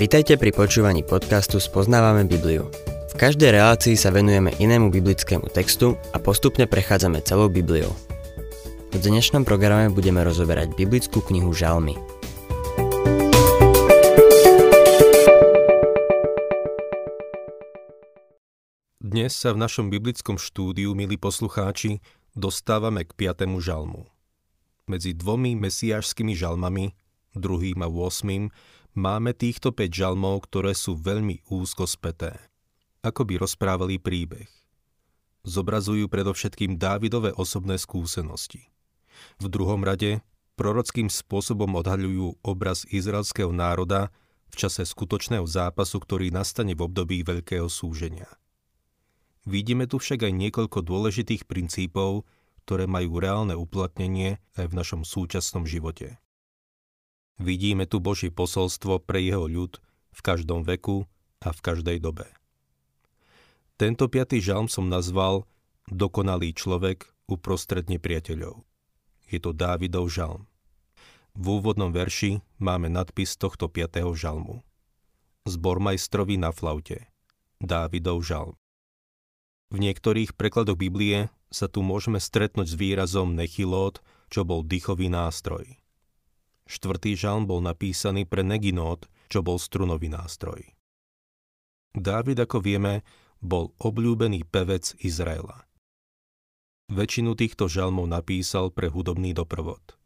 Vitajte pri počúvaní podcastu Spoznávame Bibliu. V každej relácii sa venujeme inému biblickému textu a postupne prechádzame celou Bibliou. V dnešnom programe budeme rozoberať biblickú knihu Žalmy. Dnes sa v našom biblickom štúdiu, milí poslucháči, dostávame k 5. žalmu. Medzi dvomi mesiášskými žalmami, druhým a 8 máme týchto 5 žalmov, ktoré sú veľmi úzko späté. Ako by rozprávali príbeh. Zobrazujú predovšetkým Dávidové osobné skúsenosti. V druhom rade prorockým spôsobom odhaľujú obraz izraelského národa v čase skutočného zápasu, ktorý nastane v období veľkého súženia. Vidíme tu však aj niekoľko dôležitých princípov, ktoré majú reálne uplatnenie aj v našom súčasnom živote. Vidíme tu Božie posolstvo pre jeho ľud v každom veku a v každej dobe. Tento piatý žalm som nazval Dokonalý človek uprostred nepriateľov. Je to Dávidov žalm. V úvodnom verši máme nadpis tohto piatého žalmu. Zbormajstrovi na flaute. Dávidov žalm. V niektorých prekladoch Biblie sa tu môžeme stretnúť s výrazom nechilót, čo bol dýchový nástroj. Štvrtý žalm bol napísaný pre neginót, čo bol strunový nástroj. Dávid, ako vieme, bol obľúbený pevec Izraela. Väčšinu týchto žalmov napísal pre hudobný doprovod.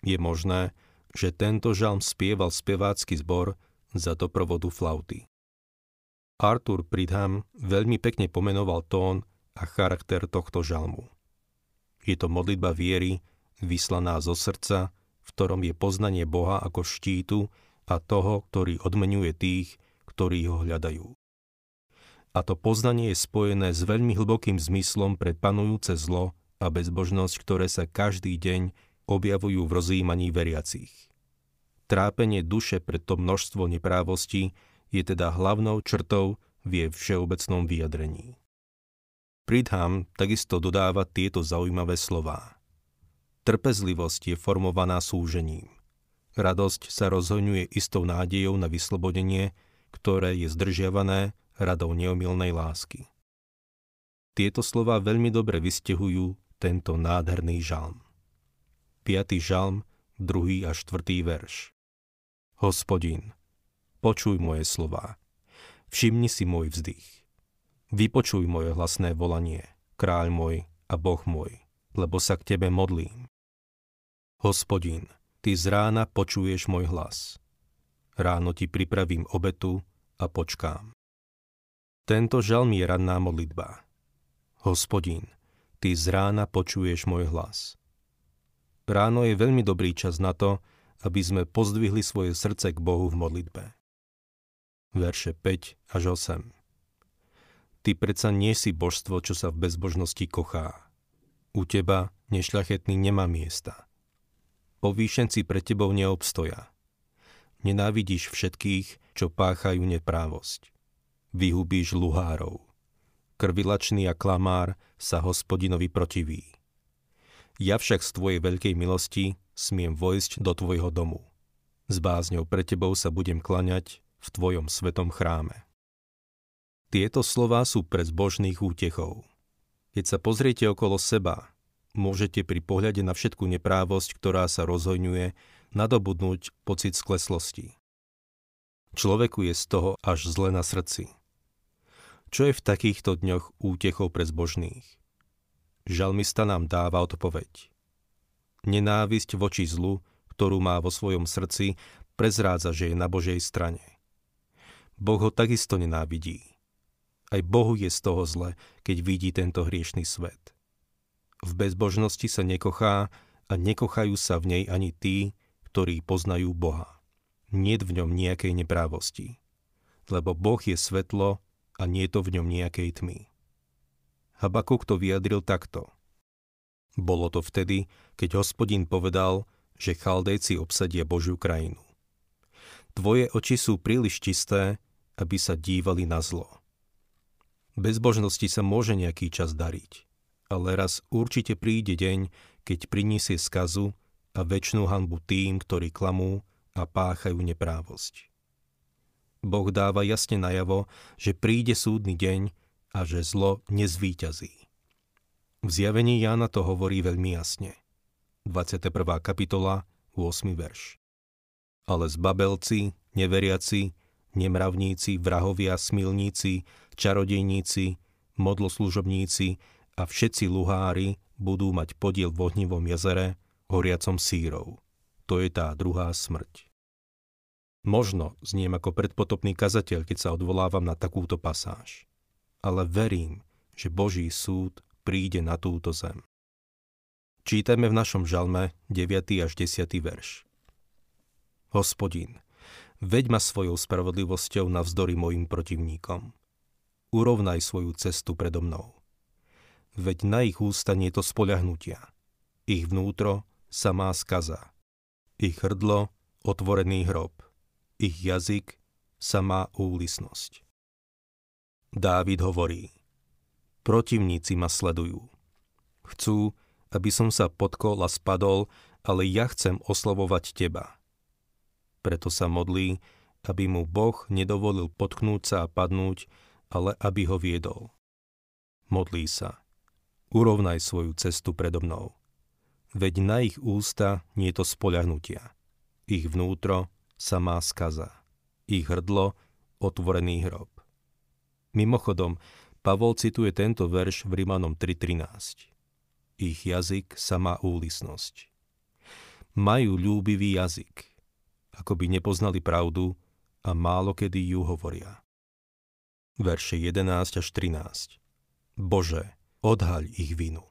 Je možné, že tento žalm spieval spevácky zbor za doprovodu flauty. Arthur Pridham veľmi pekne pomenoval tón a charakter tohto žalmu. Je to modlitba viery, vyslaná zo srdca, v ktorom je poznanie Boha ako štítu a toho, ktorý odmenuje tých, ktorí ho hľadajú. A to poznanie je spojené s veľmi hlbokým zmyslom pre panujúce zlo a bezbožnosť, ktoré sa každý deň objavujú v rozjímaní veriacich. Trápenie duše pre to množstvo neprávostí je teda hlavnou črtou v jej všeobecnom vyjadrení. Pridham takisto dodáva tieto zaujímavé slová. Trpezlivosť je formovaná súžením. Radosť sa rozhoňuje istou nádejou na vyslobodenie, ktoré je zdržiavané radou neomilnej lásky. Tieto slova veľmi dobre vystehujú tento nádherný žalm. 5. žalm, 2. a 4. verš. Hospodin, počuj moje slova, všimni si môj vzdych. Vypočuj moje hlasné volanie, kráľ môj a Boh môj, lebo sa k Tebe modlím. Hospodin, ty z rána počuješ môj hlas. Ráno ti pripravím obetu a počkám. Tento žalm je ranná modlitba. Hospodin, ty z rána počuješ môj hlas. Ráno je veľmi dobrý čas na to, aby sme pozdvihli svoje srdce k Bohu v modlitbe. Verše 5 až 8 Ty predsa nie si božstvo, čo sa v bezbožnosti kochá. U teba nešľachetný nemá miesta povýšenci pre tebou neobstoja. Nenávidíš všetkých, čo páchajú neprávosť. Vyhubíš luhárov. Krvilačný a klamár sa hospodinovi protiví. Ja však z tvojej veľkej milosti smiem vojsť do tvojho domu. S bázňou pre tebou sa budem klaňať v tvojom svetom chráme. Tieto slová sú pre zbožných útechov. Keď sa pozriete okolo seba, môžete pri pohľade na všetku neprávosť, ktorá sa rozhojňuje, nadobudnúť pocit skleslosti. Človeku je z toho až zle na srdci. Čo je v takýchto dňoch útechou pre zbožných? Žalmista nám dáva odpoveď. Nenávisť voči zlu, ktorú má vo svojom srdci, prezrádza, že je na Božej strane. Boh ho takisto nenávidí. Aj Bohu je z toho zle, keď vidí tento hriešný svet. V bezbožnosti sa nekochá a nekochajú sa v nej ani tí, ktorí poznajú Boha. Nie v ňom nejakej neprávosti. Lebo Boh je svetlo a nie to v ňom nejakej tmy. Habakuk to vyjadril takto. Bolo to vtedy, keď hospodin povedal, že chaldejci obsadia Božiu krajinu. Tvoje oči sú príliš čisté, aby sa dívali na zlo. Bezbožnosti sa môže nejaký čas dariť ale raz určite príde deň, keď priniesie skazu a väčšnú hanbu tým, ktorí klamú a páchajú neprávosť. Boh dáva jasne najavo, že príde súdny deň a že zlo nezvíťazí. V zjavení Jána to hovorí veľmi jasne. 21. kapitola, 8. verš. Ale zbabelci, neveriaci, nemravníci, vrahovia, smilníci, čarodejníci, modloslužobníci a všetci luhári budú mať podiel v ohnivom jazere, horiacom sírov. To je tá druhá smrť. Možno zniem ako predpotopný kazateľ, keď sa odvolávam na takúto pasáž. Ale verím, že Boží súd príde na túto zem. Čítajme v našom žalme 9. až 10. verš. Hospodin, veď ma svojou spravodlivosťou navzdory mojim protivníkom. Urovnaj svoju cestu predo mnou. Veď na ich ústa nie to spoľahnutia. Ich vnútro samá skaza. Ich hrdlo otvorený hrob ich jazyk samá úlisnosť. Dávid hovorí, protivníci ma sledujú. Chcú, aby som sa podkol a spadol, ale ja chcem oslovovať teba. Preto sa modlí, aby mu Boh nedovolil potknúť sa a padnúť, ale aby ho viedol. Modlí sa. Urovnaj svoju cestu predo mnou. Veď na ich ústa nie je to spoľahnutia. Ich vnútro samá skaza. Ich hrdlo otvorený hrob. Mimochodom, Pavol cituje tento verš v Rimanom 3.13. Ich jazyk samá úlisnosť. Majú ľúbivý jazyk, ako by nepoznali pravdu a málo kedy ju hovoria. Verše 11 až 13. Bože, odhaľ ich vinu.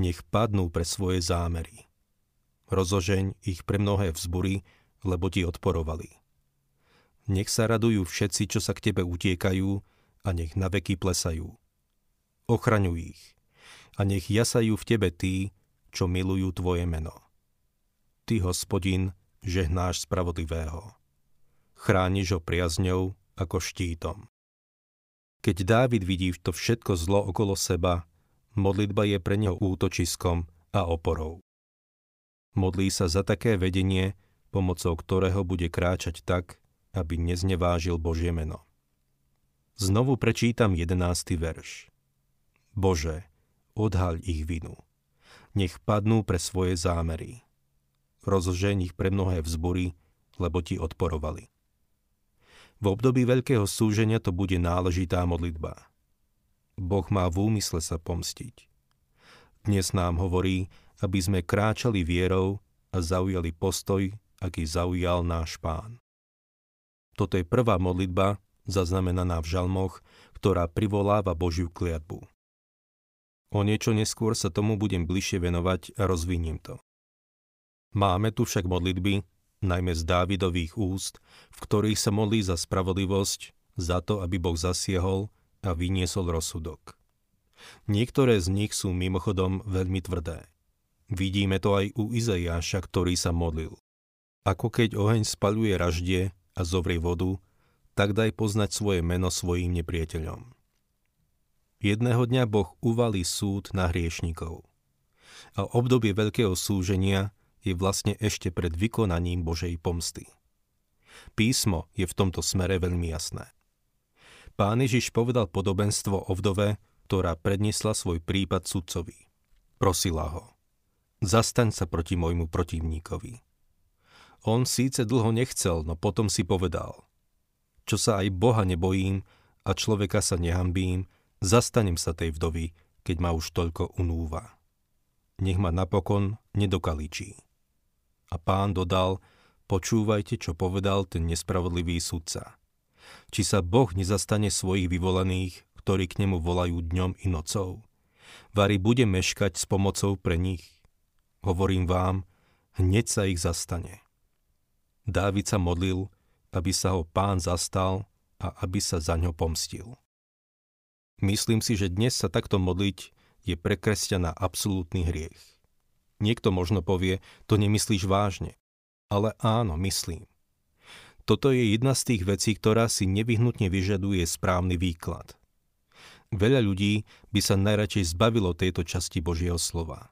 Nech padnú pre svoje zámery. Rozožeň ich pre mnohé vzbury, lebo ti odporovali. Nech sa radujú všetci, čo sa k tebe utiekajú a nech na veky plesajú. Ochraňuj ich a nech jasajú v tebe tí, čo milujú tvoje meno. Ty, hospodin, žehnáš spravodlivého. Chrániš ho priazňou ako štítom. Keď Dávid vidí to všetko zlo okolo seba, modlitba je pre neho útočiskom a oporou. Modlí sa za také vedenie, pomocou ktorého bude kráčať tak, aby neznevážil Božie meno. Znovu prečítam jedenácty verš. Bože, odhaľ ich vinu. Nech padnú pre svoje zámery. Rozžeň ich pre mnohé vzbury, lebo ti odporovali. V období veľkého súženia to bude náležitá modlitba. Boh má v úmysle sa pomstiť. Dnes nám hovorí, aby sme kráčali vierou a zaujali postoj, aký zaujal náš pán. Toto je prvá modlitba, zaznamenaná v žalmoch, ktorá privoláva Božiu kliatbu. O niečo neskôr sa tomu budem bližšie venovať a rozviniem to. Máme tu však modlitby, najmä z Dávidových úst, v ktorých sa modlí za spravodlivosť, za to, aby Boh zasiehol a vyniesol rozsudok. Niektoré z nich sú mimochodom veľmi tvrdé. Vidíme to aj u Izaiáša, ktorý sa modlil. Ako keď oheň spaľuje raždie a zovrie vodu, tak daj poznať svoje meno svojim nepriateľom. Jedného dňa Boh uvalí súd na hriešnikov. A obdobie veľkého súženia je vlastne ešte pred vykonaním Božej pomsty. Písmo je v tomto smere veľmi jasné. Pán Ježiš povedal podobenstvo o vdove, ktorá predniesla svoj prípad sudcovi. Prosila ho. Zastaň sa proti môjmu protivníkovi. On síce dlho nechcel, no potom si povedal. Čo sa aj Boha nebojím a človeka sa nehambím, zastanem sa tej vdovy, keď ma už toľko unúva. Nech ma napokon nedokaličí. A pán dodal, počúvajte, čo povedal ten nespravodlivý sudca. Či sa Boh nezastane svojich vyvolených, ktorí k nemu volajú dňom i nocou. Vary bude meškať s pomocou pre nich. Hovorím vám, hneď sa ich zastane. Dávid sa modlil, aby sa ho pán zastal a aby sa za ňo pomstil. Myslím si, že dnes sa takto modliť je pre kresťana absolútny hriech. Niekto možno povie, to nemyslíš vážne. Ale áno, myslím. Toto je jedna z tých vecí, ktorá si nevyhnutne vyžaduje správny výklad. Veľa ľudí by sa najradšej zbavilo tejto časti Božieho slova.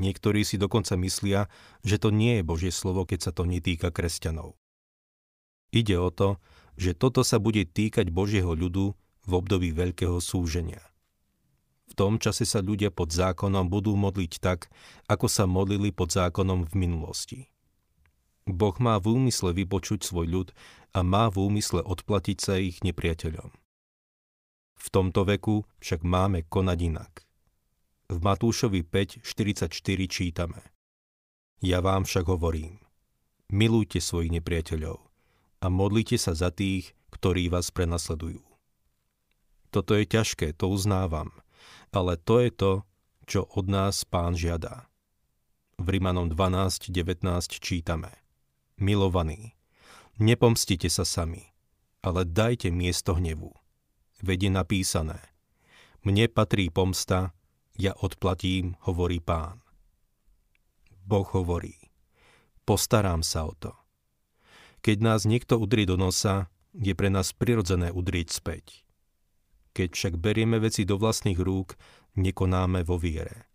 Niektorí si dokonca myslia, že to nie je Božie slovo, keď sa to netýka kresťanov. Ide o to, že toto sa bude týkať Božieho ľudu v období veľkého súženia. V tom čase sa ľudia pod zákonom budú modliť tak, ako sa modlili pod zákonom v minulosti. Boh má v úmysle vypočuť svoj ľud a má v úmysle odplatiť sa ich nepriateľom. V tomto veku však máme konať inak. V Matúšovi 5.44 čítame Ja vám však hovorím, milujte svojich nepriateľov a modlite sa za tých, ktorí vás prenasledujú. Toto je ťažké, to uznávam, ale to je to, čo od nás pán žiada. V Rimanom 12.19 čítame Milovaní, nepomstite sa sami, ale dajte miesto hnevu. Veď napísané Mne patrí pomsta, ja odplatím, hovorí pán. Boh hovorí Postarám sa o to. Keď nás niekto udrie do nosa, je pre nás prirodzené udrieť späť. Keď však berieme veci do vlastných rúk, nekonáme vo viere.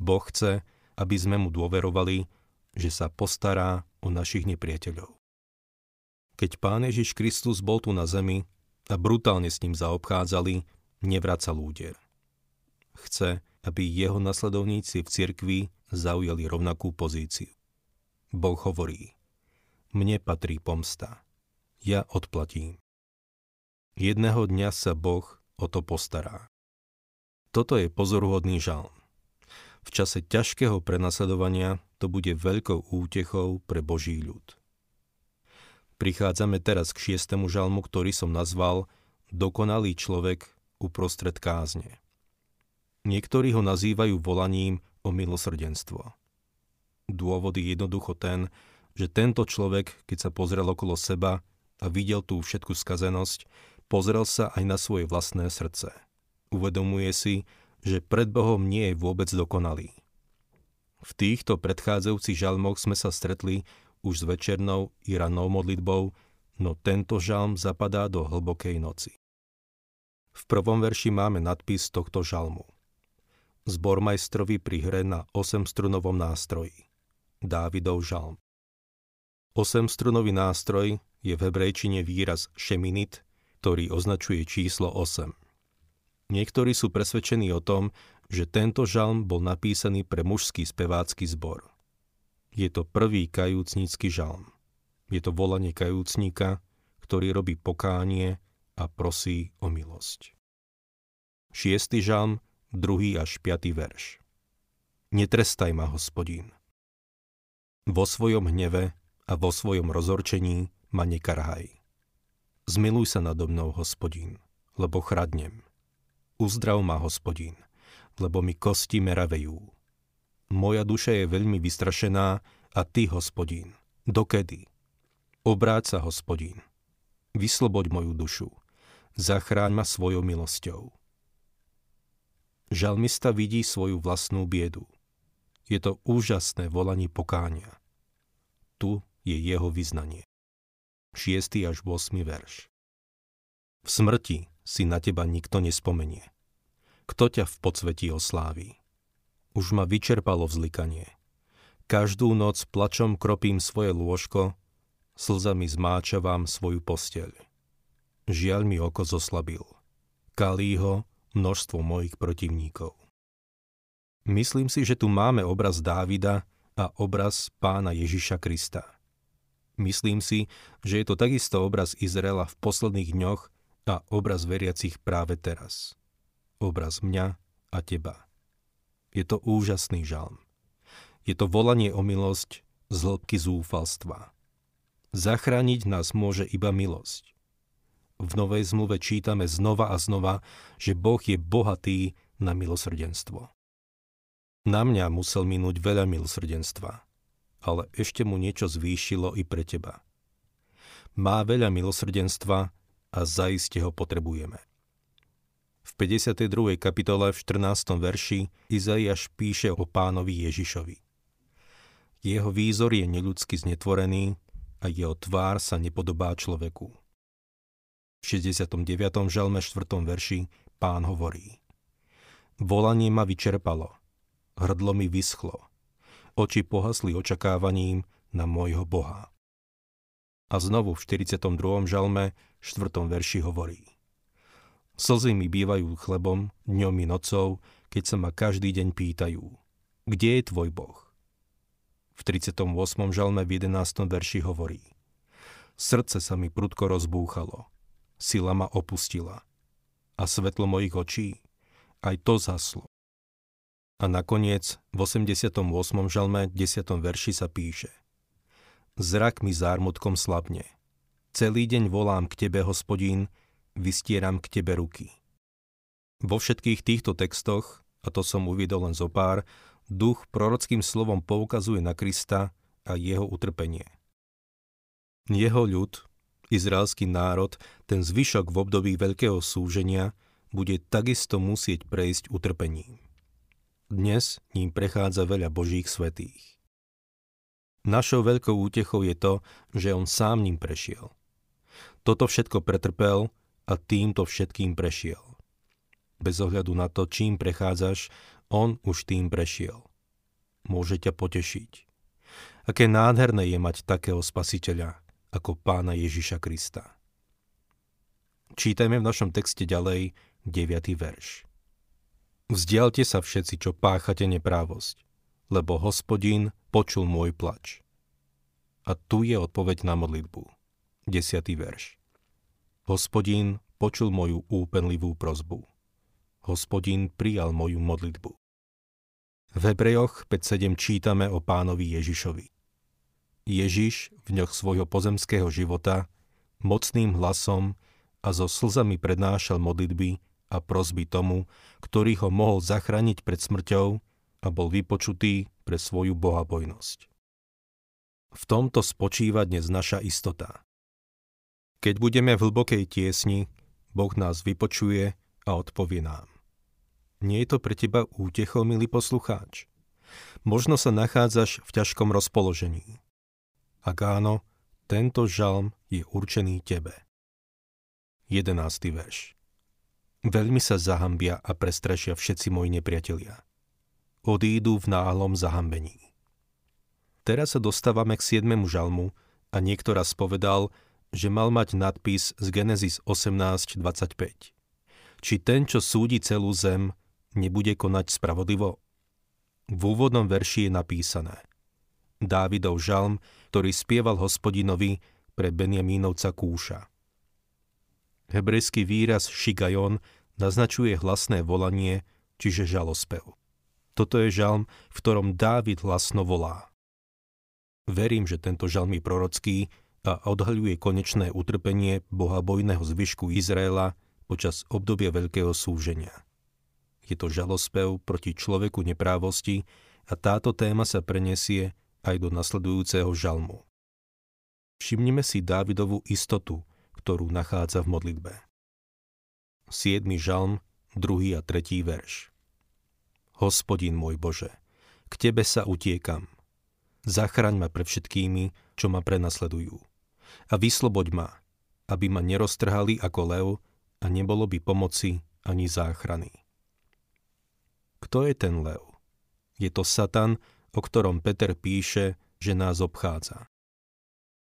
Boh chce, aby sme mu dôverovali, že sa postará o našich nepriateľov. Keď Pán Ježiš Kristus bol tu na zemi a brutálne s ním zaobchádzali, nevracal úder. Chce, aby jeho nasledovníci v cirkvi zaujali rovnakú pozíciu. Boh hovorí, mne patrí pomsta. Ja odplatím. Jedného dňa sa Boh o to postará. Toto je pozoruhodný žalm. V čase ťažkého prenasledovania to bude veľkou útechou pre Boží ľud. Prichádzame teraz k šiestému žalmu, ktorý som nazval Dokonalý človek uprostred kázne. Niektorí ho nazývajú volaním o milosrdenstvo. Dôvod je jednoducho ten, že tento človek, keď sa pozrel okolo seba a videl tú všetku skazenosť, Pozrel sa aj na svoje vlastné srdce. Uvedomuje si, že pred Bohom nie je vôbec dokonalý. V týchto predchádzajúcich žalmoch sme sa stretli už s večernou i rannou modlitbou, no tento žalm zapadá do hlbokej noci. V prvom verši máme nadpis tohto žalmu. Zbormajstrovi pri hre na 8-strunovom nástroji. Dávidov žalm. 8-strunový nástroj je v hebrejčine výraz šeminit, ktorý označuje číslo 8. Niektorí sú presvedčení o tom, že tento žalm bol napísaný pre mužský spevácky zbor. Je to prvý kajúcnícky žalm. Je to volanie kajúcníka, ktorý robí pokánie a prosí o milosť. Šiestý žalm, druhý až piatý verš. Netrestaj ma, hospodín. Vo svojom hneve a vo svojom rozorčení ma nekarhaj. Zmiluj sa nado mnou, hospodín, lebo chradnem. Uzdrav ma, hospodín, lebo mi kosti meravejú. Moja duša je veľmi vystrašená a ty, hospodín, dokedy? Obráť sa, hospodín. Vysloboď moju dušu. Zachráň ma svojou milosťou. Žalmista vidí svoju vlastnú biedu. Je to úžasné volanie pokánia. Tu je jeho vyznanie. 6. až 8. verš. V smrti si na teba nikto nespomenie. Kto ťa v podsvetí osláví? Už ma vyčerpalo vzlikanie. Každú noc plačom kropím svoje lôžko, slzami zmáčavám svoju posteľ. Žiaľ mi oko zoslabil. Kalí ho množstvo mojich protivníkov. Myslím si, že tu máme obraz Dávida a obraz pána Ježiša Krista. Myslím si, že je to takisto obraz Izraela v posledných dňoch a obraz veriacich práve teraz. Obraz mňa a teba. Je to úžasný žalm. Je to volanie o milosť z hĺbky zúfalstva. Zachrániť nás môže iba milosť. V Novej zmluve čítame znova a znova, že Boh je bohatý na milosrdenstvo. Na mňa musel minúť veľa milosrdenstva ale ešte mu niečo zvýšilo i pre teba. Má veľa milosrdenstva a zaiste ho potrebujeme. V 52. kapitole v 14. verši Izaiáš píše o pánovi Ježišovi. Jeho výzor je neľudsky znetvorený a jeho tvár sa nepodobá človeku. V 69. žalme 4. verši pán hovorí Volanie ma vyčerpalo, hrdlo mi vyschlo, oči pohasli očakávaním na môjho Boha. A znovu v 42. žalme, 4. verši hovorí. Slzy mi bývajú chlebom, dňom i nocou, keď sa ma každý deň pýtajú. Kde je tvoj Boh? V 38. žalme v 11. verši hovorí. Srdce sa mi prudko rozbúchalo. Sila ma opustila. A svetlo mojich očí, aj to zaslo. A nakoniec v 88. žalme 10. verši sa píše Zrak mi zármutkom slabne. Celý deň volám k Tebe, hospodín, vystieram k Tebe ruky. Vo všetkých týchto textoch, a to som uvidel len zo pár, duch prorockým slovom poukazuje na Krista a jeho utrpenie. Jeho ľud, izraelský národ, ten zvyšok v období veľkého súženia, bude takisto musieť prejsť utrpením. Dnes ním prechádza veľa božích svetých. Našou veľkou útechou je to, že on sám ním prešiel. Toto všetko pretrpel a týmto všetkým prešiel. Bez ohľadu na to, čím prechádzaš, on už tým prešiel. Môže ťa potešiť. Aké nádherné je mať takého spasiteľa, ako pána Ježiša Krista. Čítajme v našom texte ďalej 9. verš. Vzdialte sa všetci, čo páchate neprávosť, lebo hospodín počul môj plač. A tu je odpoveď na modlitbu. 10. verš. Hospodín počul moju úpenlivú prozbu. Hospodín prijal moju modlitbu. V Hebrejoch 5.7 čítame o pánovi Ježišovi. Ježiš v ňoch svojho pozemského života mocným hlasom a so slzami prednášal modlitby a prosby tomu, ktorý ho mohol zachrániť pred smrťou a bol vypočutý pre svoju bohabojnosť. V tomto spočíva dnes naša istota. Keď budeme v hlbokej tiesni, Boh nás vypočuje a odpovie nám. Nie je to pre teba útechou, milý poslucháč? Možno sa nachádzaš v ťažkom rozpoložení. Ak áno, tento žalm je určený tebe. 11. verš Veľmi sa zahambia a prestrašia všetci moji nepriatelia. Odídu v náhlom zahambení. Teraz sa dostávame k 7. žalmu a niekto raz povedal, že mal mať nadpis z Genesis 18.25. Či ten, čo súdi celú zem, nebude konať spravodlivo? V úvodnom verši je napísané – Dávidov žalm, ktorý spieval hospodinovi pre Benjamínovca Kúša. Hebrejský výraz šigajon naznačuje hlasné volanie, čiže žalospev. Toto je žalm, v ktorom Dávid hlasno volá. Verím, že tento žalm je prorocký a odhaľuje konečné utrpenie bohabojného zvyšku Izraela počas obdobia veľkého súženia. Je to žalospev proti človeku neprávosti a táto téma sa prenesie aj do nasledujúceho žalmu. Všimnime si Dávidovú istotu, ktorú nachádza v modlitbe. 7. žalm, 2. a 3. verš. Hospodin môj Bože, k Tebe sa utiekam. Zachraň ma pre všetkými, čo ma prenasledujú. A vysloboď ma, aby ma neroztrhali ako lev a nebolo by pomoci ani záchrany. Kto je ten lev? Je to Satan, o ktorom Peter píše, že nás obchádza.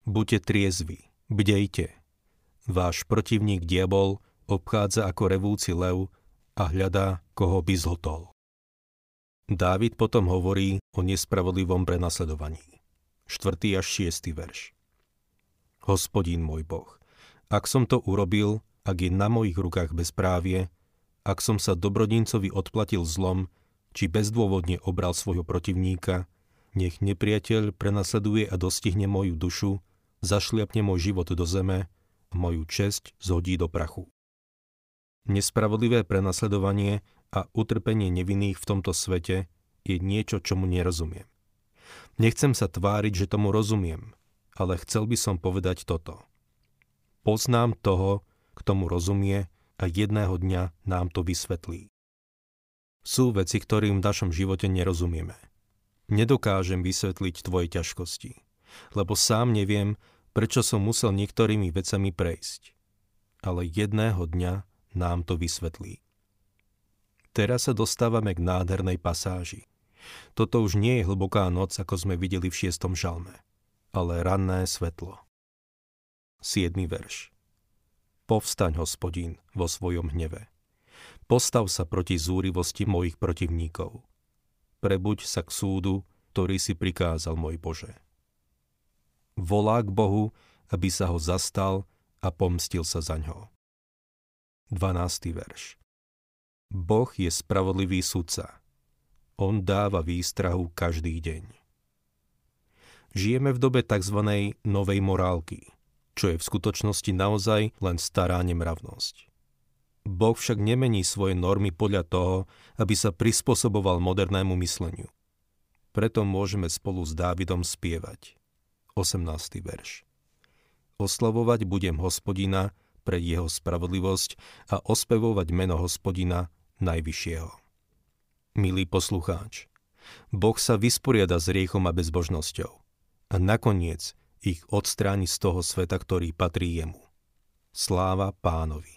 Buďte triezvi, bdejte. Váš protivník diabol obchádza ako revúci lev a hľadá, koho by zhltol. Dávid potom hovorí o nespravodlivom prenasledovaní. 4. až 6. verš. Hospodín môj Boh, ak som to urobil, ak je na mojich rukách bezprávie, ak som sa dobrodincovi odplatil zlom, či bezdôvodne obral svojho protivníka, nech nepriateľ prenasleduje a dostihne moju dušu, zašliapne môj život do zeme moju česť zhodí do prachu. Nespravodlivé prenasledovanie a utrpenie nevinných v tomto svete je niečo, čomu nerozumiem. Nechcem sa tváriť, že tomu rozumiem, ale chcel by som povedať toto. Poznám toho, k tomu rozumie a jedného dňa nám to vysvetlí. Sú veci, ktorým v našom živote nerozumieme. Nedokážem vysvetliť tvoje ťažkosti, lebo sám neviem, prečo som musel niektorými vecami prejsť. Ale jedného dňa nám to vysvetlí. Teraz sa dostávame k nádhernej pasáži. Toto už nie je hlboká noc, ako sme videli v šiestom žalme, ale ranné svetlo. 7. verš. Povstaň, hospodín, vo svojom hneve. Postav sa proti zúrivosti mojich protivníkov. Prebuď sa k súdu, ktorý si prikázal môj Bože. Volá k Bohu, aby sa ho zastal a pomstil sa za ňo. 12. verš. Boh je spravodlivý sudca. On dáva výstrahu každý deň. Žijeme v dobe tzv. novej morálky, čo je v skutočnosti naozaj len stará nemravnosť. Boh však nemení svoje normy podľa toho, aby sa prispôsoboval modernému mysleniu. Preto môžeme spolu s Dávidom spievať. 18. verš. Oslavovať budem hospodina, pre jeho spravodlivosť a ospevovať meno hospodina Najvyššieho. Milý poslucháč, Boh sa vysporiada s riechom a bezbožnosťou a nakoniec ich odstráni z toho sveta, ktorý patrí jemu. Sláva pánovi.